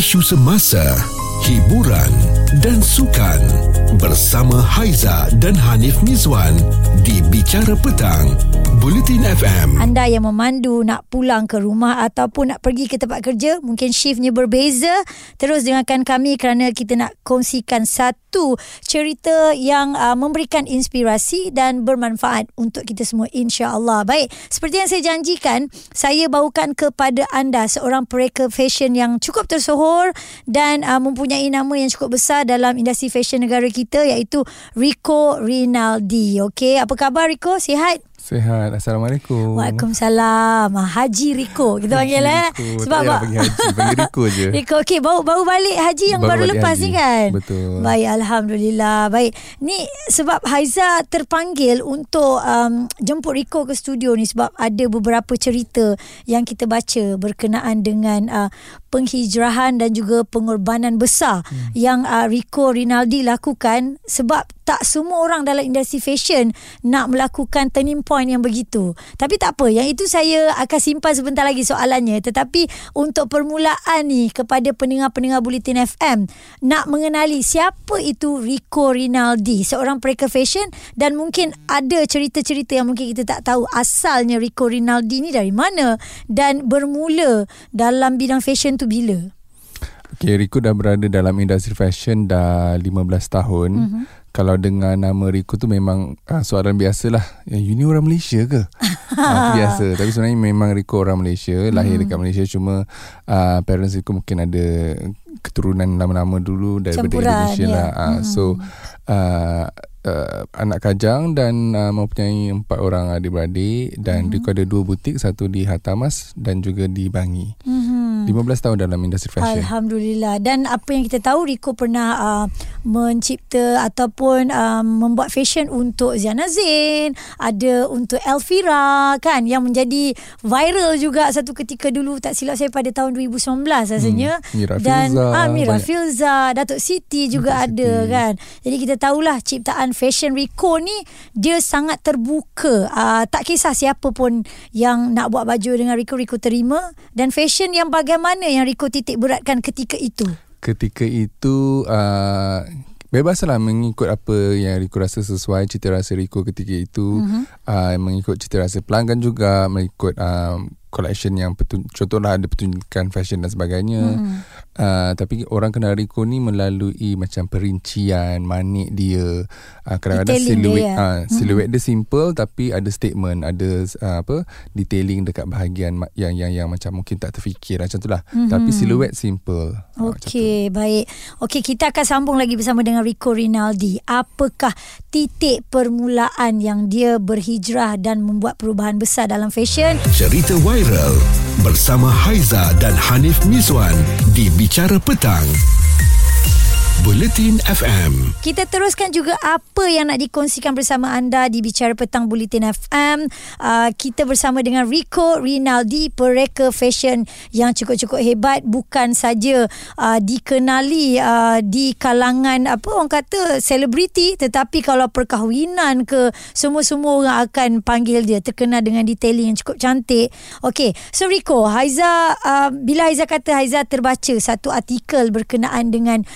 isu semasa, hiburan dan sukan bersama Haiza dan Hanif Mizwan di Bicara Petang, Bulletin FM. Anda yang memandu nak pulang ke rumah ataupun nak pergi ke tempat kerja, mungkin shiftnya berbeza. Terus dengarkan kami kerana kita nak kongsikan satu cerita yang uh, memberikan inspirasi dan bermanfaat untuk kita semua insya-Allah. Baik, seperti yang saya janjikan, saya bawakan kepada anda seorang pereka fashion yang cukup tersohor dan uh, mempunyai nama yang cukup besar dalam industri fashion negara kita iaitu Rico Rinaldi. Okey, apa khabar Rico? Sihat? Sehat. Assalamualaikum. Waalaikumsalam. Haji Rico kita panggil eh. Sebab tak panggil Haji, panggil Rico je. Rico okey, baru baru balik haji yang baru, baru lepas haji. ni kan? Betul. Baik, alhamdulillah. Baik. Ni sebab Haiza terpanggil untuk um, jemput Rico ke studio ni sebab ada beberapa cerita yang kita baca berkenaan dengan uh, penghijrahan dan juga pengorbanan besar hmm. yang uh, Rico Rinaldi lakukan sebab tak semua orang dalam industri fashion nak melakukan turning point yang begitu. Tapi tak apa, yang itu saya akan simpan sebentar lagi soalannya. Tetapi untuk permulaan ni kepada pendengar-pendengar Bulletin FM, nak mengenali siapa itu Rico Rinaldi, seorang pereka fashion dan mungkin ada cerita-cerita yang mungkin kita tak tahu asalnya Rico Rinaldi ni dari mana dan bermula dalam bidang fashion tu bila? Okay, Rico dah berada dalam industri fashion dah 15 tahun. Mm-hmm kalau dengan nama Rico tu memang uh, soalan biasalah. Yang you ni orang Malaysia ke? uh, biasa. Tapi sebenarnya memang Rico orang Malaysia. Lahir hmm. dekat Malaysia. Cuma uh, parents Rico mungkin ada keturunan nama-nama dulu daripada Campuran, Indonesia ya. lah. Uh, hmm. So, uh, uh, anak kajang dan uh, mempunyai empat orang adik-beradik. Dan hmm. Rico ada dua butik. Satu di Hatamas dan juga di Bangi. Hmm. 15 tahun dalam industri fashion. Alhamdulillah. Dan apa yang kita tahu Rico pernah uh, mencipta ataupun um, membuat fashion untuk Ziana Zain, ada untuk Elvira kan yang menjadi viral juga satu ketika dulu tak silap saya pada tahun 2019 rasanya. Hmm, Mira Dan Filza, ah Mira banyak. Filza, Datuk Siti juga Datuk ada Siti. kan. Jadi kita tahulah ciptaan fashion Rico ni dia sangat terbuka. Uh, tak kisah siapa pun yang nak buat baju dengan Rico Rico terima dan fashion yang bagi bagaimana yang Rico titik beratkan ketika itu? Ketika itu uh, bebaslah mengikut apa yang Rico rasa sesuai cita rasa Rico ketika itu uh-huh. uh, mengikut cita rasa pelanggan juga mengikut uh, collection yang petun- contohlah ada pertunjukan fashion dan sebagainya. Uh-huh. Uh, tapi orang kenal Rico ni melalui macam perincian manik dia. Uh, kadang-kadang siluet dia, ya? uh, siluet hmm. dia simple tapi ada statement ada uh, apa detailing dekat bahagian yang yang yang macam mungkin tak terfikir. Macam itulah hmm. tapi siluet simple. Okey uh, baik. Okey kita akan sambung lagi bersama dengan Rico Rinaldi. Apakah titik permulaan yang dia berhijrah dan membuat perubahan besar dalam fashion? Cerita viral bersama Haiza dan Hanif Mizwan di Bicara Petang. Bulletin FM. Kita teruskan juga apa yang nak dikongsikan bersama anda di Bicara Petang Bulletin FM. Uh, kita bersama dengan Rico Rinaldi, pereka fashion yang cukup-cukup hebat. Bukan saja uh, dikenali uh, di kalangan apa orang kata selebriti. Tetapi kalau perkahwinan ke, semua-semua orang akan panggil dia. Terkenal dengan detailing yang cukup cantik. Okay, so Rico, Haiza, uh, bila Haiza kata Haiza terbaca satu artikel berkenaan dengan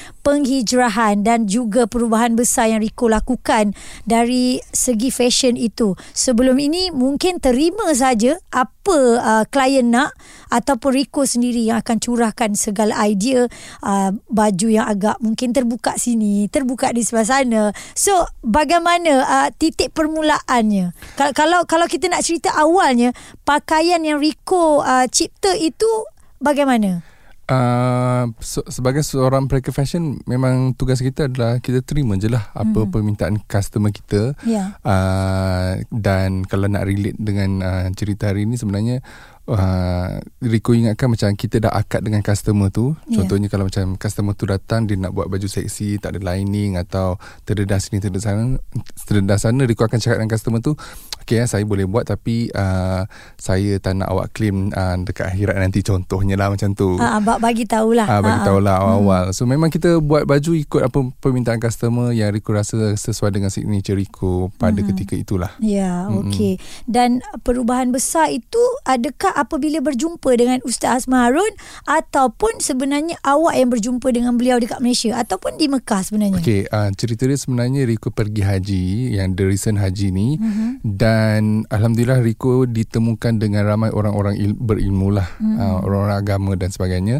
penghijrahan dan juga perubahan besar yang Rico lakukan dari segi fashion itu. Sebelum ini mungkin terima saja apa uh, klien nak ataupun Rico sendiri yang akan curahkan segala idea uh, baju yang agak mungkin terbuka sini, terbuka di sebelah sana. So, bagaimana uh, titik permulaannya? Kalau kalau kalau kita nak cerita awalnya, pakaian yang Rico uh, cipta itu bagaimana? Uh, so, sebagai seorang pereka fashion memang tugas kita adalah kita terima je lah apa hmm. permintaan customer kita yeah. uh, dan kalau nak relate dengan uh, cerita hari ini sebenarnya uh, Rico ingatkan macam kita dah akad dengan customer tu yeah. contohnya kalau macam customer tu datang dia nak buat baju seksi tak ada lining atau terdedah sini terdedah sana terdedah sana Rico akan cakap dengan customer tu Okay, ya, saya boleh buat tapi uh, saya tak nak awak claim uh, dekat akhirat nanti contohnya lah macam tu. Ah, uh, bagi tahulah. Ah, uh, bagi tahulah uh, awal-awal. Hmm. So memang kita buat baju ikut apa permintaan customer yang Rico rasa sesuai dengan signature Rico pada hmm. ketika itulah. Ya, yeah, hmm. okey. Dan perubahan besar itu adakah apabila berjumpa dengan Ustaz Azman Harun ataupun sebenarnya awak yang berjumpa dengan beliau dekat Malaysia ataupun di Mekah sebenarnya? Okey, uh, cerita dia sebenarnya Riko pergi haji yang the recent haji ni mm-hmm. dan alhamdulillah Riko ditemukan dengan ramai orang-orang il- berilmu lah, mm-hmm. uh, orang-orang agama dan sebagainya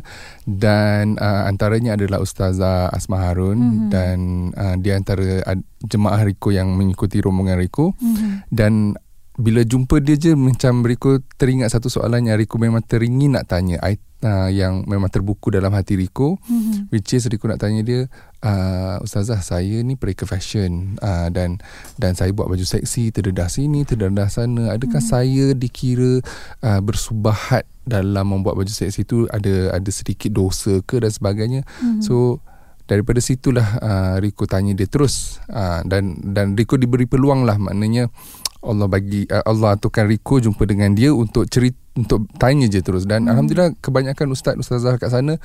dan uh, antaranya adalah Ustazah Asma Harun mm-hmm. dan uh, di antara uh, jemaah Riko yang mengikuti rombongan Riko mm-hmm. dan bila jumpa dia je macam Riko teringat satu soalan yang Riko memang teringin nak tanya I, uh, yang memang terbuku dalam hati Riko mm-hmm. which is Riko nak tanya dia uh, Ustazah saya ni pereka fashion uh, dan dan saya buat baju seksi terdedah sini terdedah sana adakah mm-hmm. saya dikira uh, bersubahat dalam membuat baju seksi tu ada ada sedikit dosa ke dan sebagainya mm-hmm. so daripada situlah uh, Riko tanya dia terus uh, dan dan Riko diberi peluang lah maknanya Allah bagi uh, Allah aturkan Riko jumpa dengan dia untuk cerita untuk tanya je terus dan hmm. alhamdulillah kebanyakan ustaz ustazah kat sana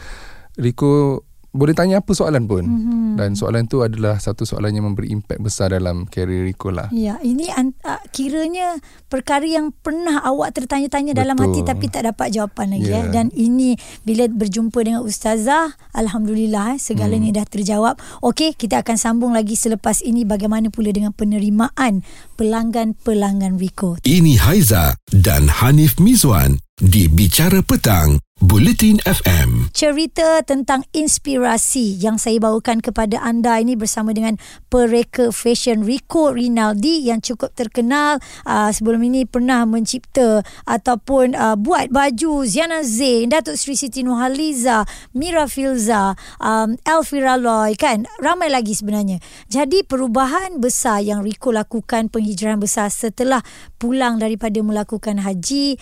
Riko boleh tanya apa soalan pun mm-hmm. dan soalan tu adalah satu soalan yang memberi impak besar dalam karier Rico lah. Ya, ini uh, kiranya perkara yang pernah awak tertanya-tanya Betul. dalam hati tapi tak dapat jawapan lagi yeah. eh. dan ini bila berjumpa dengan ustazah alhamdulillah eh, segalanya mm. dah terjawab. Okey, kita akan sambung lagi selepas ini bagaimana pula dengan penerimaan pelanggan-pelanggan Rico. Ini Haiza dan Hanif Mizwan di Bicara Petang, Bulletin FM. Cerita tentang inspirasi yang saya bawakan kepada anda ini bersama dengan pereka fashion Rico Rinaldi yang cukup terkenal uh, sebelum ini pernah mencipta ataupun uh, buat baju Ziana Zain, Datuk Sri Siti Nurhaliza, Mira Filza, um, Elvira Loy kan ramai lagi sebenarnya. Jadi perubahan besar yang Rico lakukan penghijrahan besar setelah pulang daripada melakukan haji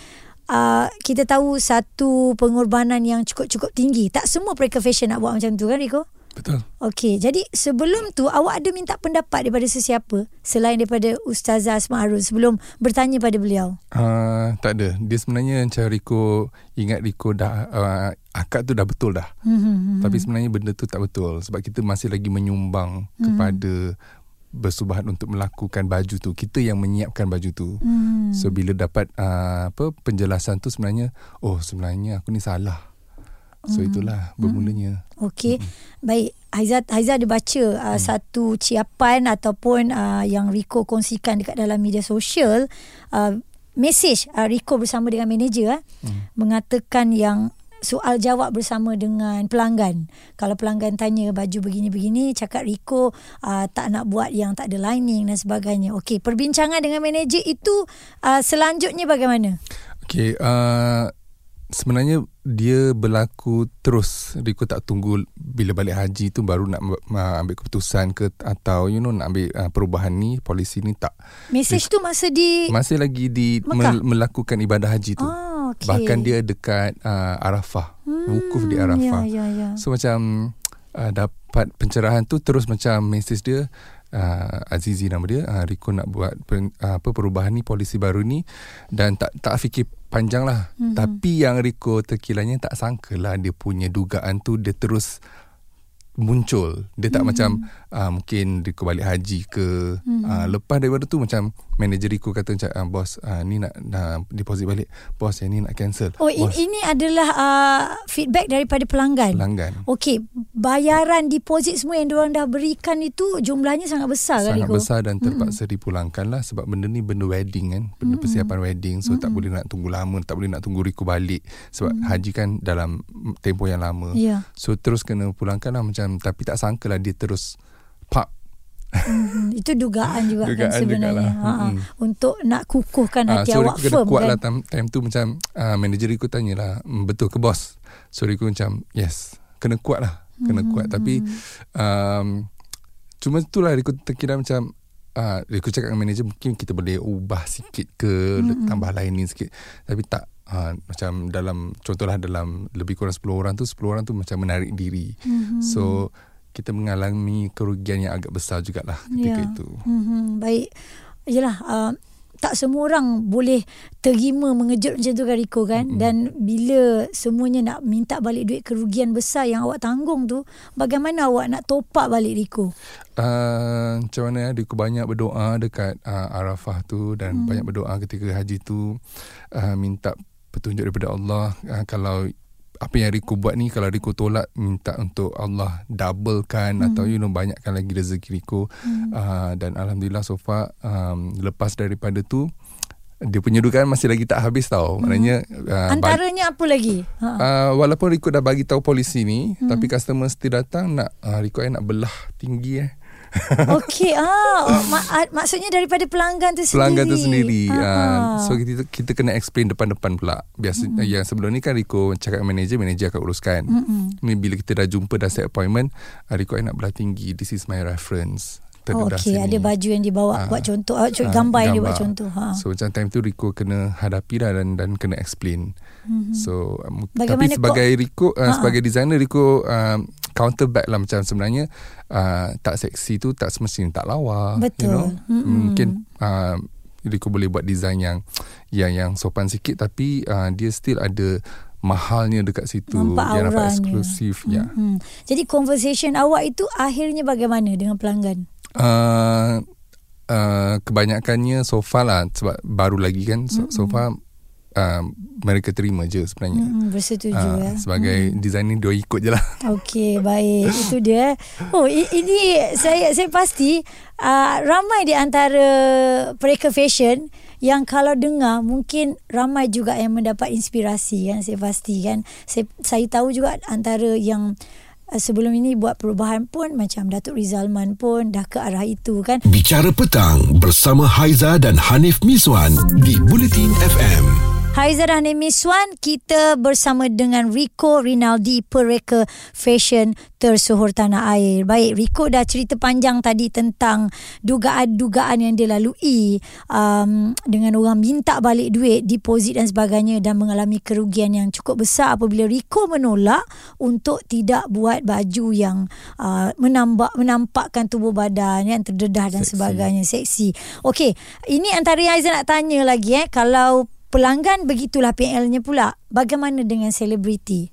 uh, kita tahu satu pengorbanan yang cukup-cukup tinggi. Tak semua pereka fashion nak buat macam tu kan Riko? Betul. Okey, jadi sebelum tu awak ada minta pendapat daripada sesiapa selain daripada Ustazah Asma Harun sebelum bertanya pada beliau? Uh, tak ada. Dia sebenarnya macam Riko ingat Riko dah uh, akad tu dah betul dah. Mm-hmm. Tapi sebenarnya benda tu tak betul sebab kita masih lagi menyumbang mm-hmm. kepada bersubahat untuk melakukan baju tu kita yang menyiapkan baju tu hmm. so bila dapat uh, apa penjelasan tu sebenarnya oh sebenarnya aku ni salah so hmm. itulah bermulanya hmm. okey hmm. baik Haiza Haiza ada baca uh, hmm. satu ciapan ataupun uh, yang Rico kongsikan dekat dalam media sosial uh, message uh, Rico bersama dengan manager uh, hmm. mengatakan yang soal jawab bersama dengan pelanggan. Kalau pelanggan tanya baju begini-begini, cakap Rico uh, tak nak buat yang tak ada lining dan sebagainya. Okey, perbincangan dengan manager itu uh, selanjutnya bagaimana? Okey, uh, sebenarnya dia berlaku terus. Rico tak tunggu bila balik haji tu baru nak uh, ambil keputusan ke atau you know nak ambil uh, perubahan ni, polisi ni tak. Message Rico, tu masa di Masih lagi di Mekah? melakukan ibadah haji tu. Oh okay. Bahkan dia dekat uh, Arafah. Hmm, wukuf di Arafah. Ya, ya, ya. So macam uh, dapat pencerahan tu terus macam message dia uh, Azizi nama dia uh, Riko nak buat pen, uh, apa perubahan ni polisi baru ni dan tak tak fikir panjang lah. Hmm. Tapi yang Riko terkilanya tak sangka lah dia punya dugaan tu dia terus muncul dia tak mm-hmm. macam uh, mungkin dia balik haji ke mm-hmm. uh, lepas daripada tu macam manager aku kata macam uh, bos uh, ni nak uh, deposit balik bos yang ni nak cancel oh bos. ini adalah uh, feedback daripada pelanggan pelanggan okey bayaran deposit semua yang diorang dah berikan itu jumlahnya sangat besar sangat kan sangat besar dan terpaksa mm-hmm. dipulangkan lah sebab benda ni benda wedding kan benda mm-hmm. persiapan wedding so mm-hmm. tak boleh nak tunggu lama tak boleh nak tunggu Riku balik sebab mm-hmm. haji kan dalam tempoh yang lama yeah. so terus kena pulangkan lah macam tapi tak sangka lah dia terus pak Hmm, itu dugaan juga dugaan kan sebenarnya ha, hmm. untuk nak kukuhkan hati ha, so awak firm kuat kan lah time, time tu macam uh, manager aku tanyalah mm, betul ke bos so aku macam yes kena kuat lah kena hmm. kuat tapi um, cuma itulah aku terkira macam uh, aku cakap dengan manager mungkin kita boleh ubah sikit ke hmm. tambah lining sikit tapi tak Ha, macam dalam contohlah dalam lebih kurang 10 orang tu 10 orang tu macam menarik diri. Mm-hmm. So kita mengalami kerugian yang agak besar jugalah ketika yeah. itu. Mm-hmm. Baik. Yalah uh, tak semua orang boleh terima mengejut macam tu kan Riko kan mm-hmm. dan bila semuanya nak minta balik duit kerugian besar yang awak tanggung tu bagaimana awak nak topak balik Riko uh, macam mana ya Riko banyak berdoa dekat uh, Arafah tu dan mm. banyak berdoa ketika haji tu uh, minta petunjuk daripada Allah uh, kalau apa yang Riko buat ni kalau Riko tolak minta untuk Allah doublekan hmm. atau you know banyakkan lagi rezeki Riko hmm. uh, dan alhamdulillah so far um, lepas daripada tu dia punya dugaan masih lagi tak habis tau. Hmm. Maknanya uh, antaranya apa lagi? Ha. Uh, walaupun Riko dah bagi tahu polisi ni hmm. tapi customer still datang nak uh, Riko nak belah tinggi eh. Okey ah oh, mak, maksudnya daripada pelanggan tu sendiri. Pelanggan tu sendiri. Uh, so kita kita kena explain depan-depan pula. Biasa mm-hmm. yang sebelum ni kan Rico cakap manager, manager akan uruskan. Mm-hmm. bila kita dah jumpa dah set appointment, uh, Rico nak belah tinggi. This is my reference. Oh, Okey, ada baju yang dibawa ha, buat contoh, uh, gambar, gambar yang buat contoh. Ha. So macam time tu Rico kena hadapi dah dan dan kena explain. Mm-hmm. So um, tapi sebagai Rico uh, sebagai designer Rico um, counter back lah macam sebenarnya uh, tak seksi tu tak semestinya tak lawa betul you know? mm-hmm. mungkin uh, Rico boleh buat design yang yang yang sopan sikit tapi uh, dia still ada mahalnya dekat situ nampak yang nampak eksklusif mm-hmm. ya jadi conversation awak itu akhirnya bagaimana dengan pelanggan uh, uh, kebanyakannya so far lah sebab baru lagi kan so, mm-hmm. so far uh, mereka terima je sebenarnya. Hmm, bersetuju uh, ya. Sebagai hmm. designer dia ikut je lah. Okey, baik. Itu dia. Oh, ini saya saya pasti uh, ramai di antara mereka fashion yang kalau dengar mungkin ramai juga yang mendapat inspirasi kan saya pasti kan. Saya saya tahu juga antara yang uh, sebelum ini buat perubahan pun macam Datuk Rizalman pun dah ke arah itu kan. Bicara petang bersama Haiza dan Hanif Miswan di Bulletin FM. Haiza dan Miswan kita bersama dengan Rico Rinaldi Pereka Fashion tersohor tanah air. Baik, Rico dah cerita panjang tadi tentang dugaan-dugaan yang dia lalui um, dengan orang minta balik duit, deposit dan sebagainya dan mengalami kerugian yang cukup besar apabila Rico menolak untuk tidak buat baju yang uh, menambah menampakkan tubuh badan yang terdedah dan seksi. sebagainya, seksi. Okey, ini antara yang Aizan nak tanya lagi eh kalau pelanggan begitulah PL-nya pula. Bagaimana dengan selebriti?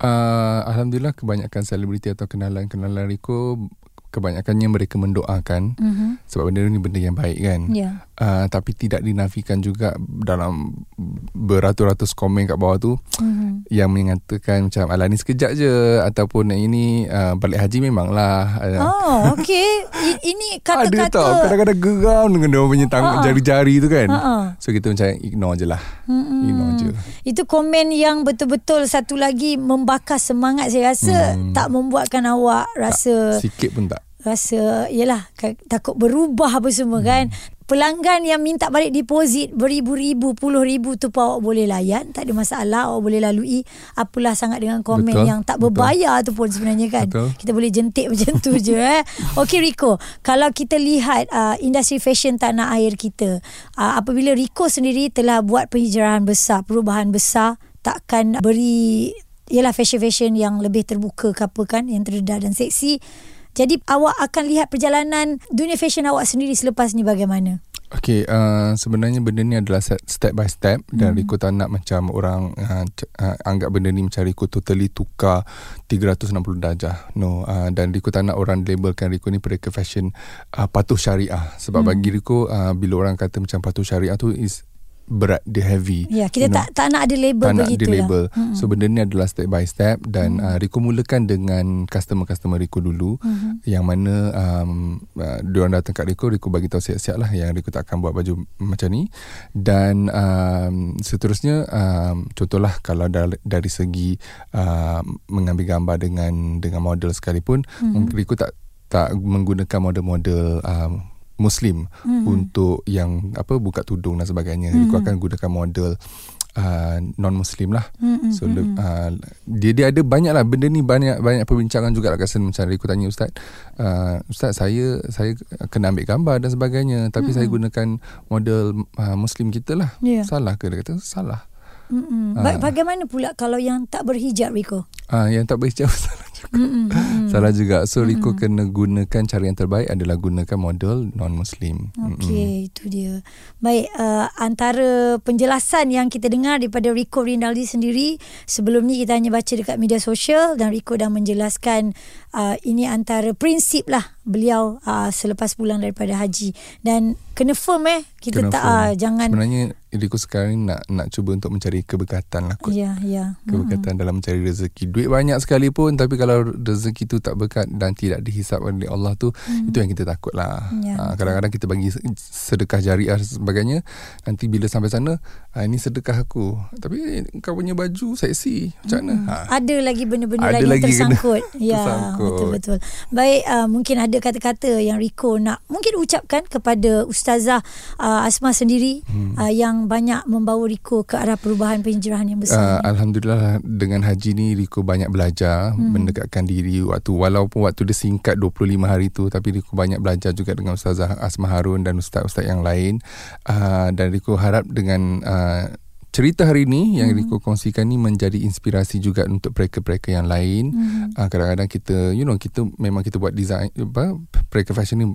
Uh, Alhamdulillah kebanyakan selebriti atau kenalan-kenalan Riko kebanyakannya mereka mendoakan uh-huh. sebab benda ni benda yang baik kan. Yeah. Uh, tapi tidak dinafikan juga dalam beratus-ratus komen kat bawah tu uh-huh. yang mengatakan macam ala ni sekejap je ataupun ini uh, balik haji memanglah. Uh. Oh, okey. ini kata-kata Ada tau kadang-kadang geram dengan dia punya tang- uh-huh. jari-jari tu kan. Uh-huh. So kita macam ignore je lah. Uh-huh. Ignore je. Itu komen yang betul-betul satu lagi membakar semangat saya rasa hmm. tak membuatkan awak rasa tak, sikit pun tak rasa yalah takut berubah apa semua hmm. kan pelanggan yang minta balik deposit beribu-ribu puluh ribu tu pun awak boleh layan tak ada masalah awak boleh lalui apalah sangat dengan komen betul, yang tak berbayar betul. tu pun sebenarnya kan betul. kita boleh jentik macam tu je eh okey Rico kalau kita lihat uh, industri fashion tanah air kita uh, apabila Rico sendiri telah buat penghijrahan besar perubahan besar takkan beri ialah fashion-fashion yang lebih terbuka ke apa kan yang terdedah dan seksi jadi awak akan lihat perjalanan dunia fashion awak sendiri selepas ni bagaimana? Okay, uh, sebenarnya benda ni adalah step by step dan hmm. Rico tak nak macam orang uh, uh, anggap benda ni macam Rico totally tukar 360 darjah. No, uh, dan Rico tak nak orang labelkan Rico ni pereka fashion uh, patuh syariah. Sebab hmm. bagi Rico, uh, bila orang kata macam patuh syariah tu is berat dia heavy. Ya, kita tak know, tak nak ada label tak begitu nak ada label. Hmm. So benda ni adalah step by step dan hmm. uh, Rico mulakan dengan customer-customer Rico dulu hmm. yang mana um, uh, dia orang datang kat Rico, Rico bagi tahu siap-siap lah yang Rico tak akan buat baju macam ni dan um, seterusnya um, contohlah kalau dari, dari segi uh, mengambil gambar dengan dengan model sekalipun hmm. Rico tak tak menggunakan model-model um, muslim hmm. untuk yang apa buka tudung dan sebagainya hmm. aku akan gunakan model uh, non muslim lah hmm. so hmm. Uh, dia dia ada banyak lah benda ni banyak banyak perbincangan juga lah macam aku tanya ustaz uh, ustaz saya saya kena ambil gambar dan sebagainya tapi hmm. saya gunakan model uh, muslim kita lah yeah. salah ke dia kata salah Mm-mm. Uh. Bagaimana pula kalau yang tak berhijab Riko? Ah, uh, yang tak berhijab salah juga. Mm-mm. salah juga. So Riko Mm-mm. kena gunakan cara yang terbaik adalah gunakan model non-muslim. Okey, itu dia. Baik, uh, antara penjelasan yang kita dengar daripada Riko Rinaldi sendiri, sebelum ni kita hanya baca dekat media sosial dan Riko dah menjelaskan uh, ini antara prinsip lah beliau uh, selepas pulang daripada haji dan kena firm eh kita Kena tak firm. uh, jangan Sebenarnya Riko sekarang ni nak nak cuba untuk mencari keberkatan lah kot. ya ya Keberkatan dalam mencari rezeki. Duit banyak sekali pun tapi kalau rezeki tu tak berkat dan tidak dihisap oleh Allah tu, itu yang kita takut lah. Ya, Ha, kadang-kadang kita bagi sedekah jariah dan sebagainya, nanti bila sampai sana, ha, ini sedekah aku. Tapi kau punya baju seksi. Macam mana? Ha. ada lagi benda-benda Ada lain lagi kena tersangkut. ya, tersangkut. betul betul. Baik, uh, mungkin ada kata-kata yang Rico nak mungkin ucapkan kepada ustazah uh, Asma sendiri hmm. uh, yang banyak membawa Rico ke arah perubahan penhijrahan yang Uh, besar. Alhamdulillah dengan haji ni Riko banyak belajar hmm. mendekatkan diri waktu walaupun waktu dia singkat 25 hari tu tapi Riko banyak belajar juga dengan Ustazah Asma Harun dan ustaz-ustaz yang lain uh, dan Riko harap dengan uh, cerita hari ni yang Riko kongsikan ni menjadi inspirasi juga untuk mereka-mereka yang lain hmm. uh, kadang-kadang kita you know kita memang kita buat design apa mereka fashion ni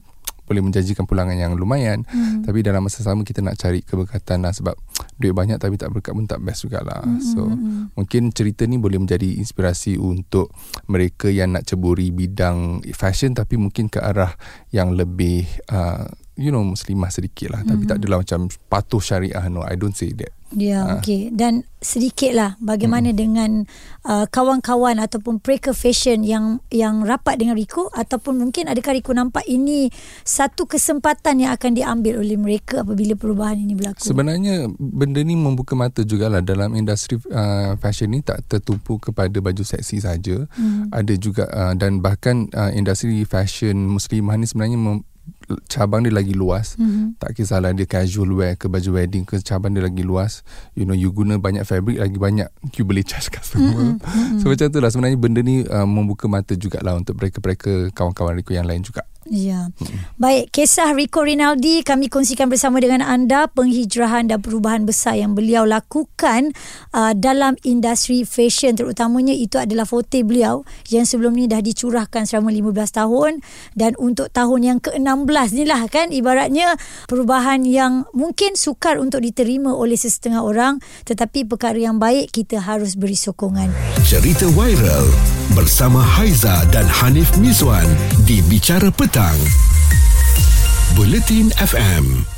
boleh menjanjikan pulangan yang lumayan hmm. tapi dalam masa sama kita nak cari keberkatan lah sebab duit banyak tapi tak berkat pun tak best jugalah hmm. so mungkin cerita ni boleh menjadi inspirasi untuk mereka yang nak ceburi bidang fashion tapi mungkin ke arah yang lebih uh, you know muslimah sedikit lah tapi tak adalah macam patuh syariah no I don't say that Ya, Ah. okey. Dan sedikitlah bagaimana Hmm. dengan uh, kawan-kawan ataupun preker fashion yang yang rapat dengan Rico ataupun mungkin adakah Rico nampak ini satu kesempatan yang akan diambil oleh mereka apabila perubahan ini berlaku. Sebenarnya benda ni membuka mata jugalah dalam industri uh, fashion ni tak tertumpu kepada baju seksi saja. Hmm. Ada juga uh, dan bahkan uh, industri fashion muslimah ni sebenarnya mem- cabang dia lagi luas. Mhm. Tak kisahlah dia casual wear ke baju wedding ke cabang dia lagi luas. You know you guna banyak fabric lagi banyak you boleh charge customer. Mm-hmm. So macam tu lah sebenarnya benda ni uh, membuka mata jugalah untuk mereka-mereka kawan-kawan Rico yang lain juga. Ya. Baik, kisah Rico Rinaldi kami kongsikan bersama dengan anda penghijrahan dan perubahan besar yang beliau lakukan uh, dalam industri fashion terutamanya itu adalah forte beliau yang sebelum ni dah dicurahkan selama 15 tahun dan untuk tahun yang ke-16 ni lah kan ibaratnya perubahan yang mungkin sukar untuk diterima oleh sesetengah orang tetapi perkara yang baik kita harus beri sokongan. Cerita viral bersama Haiza dan Hanif Mizwan di Bicara Petang. Buletin FM.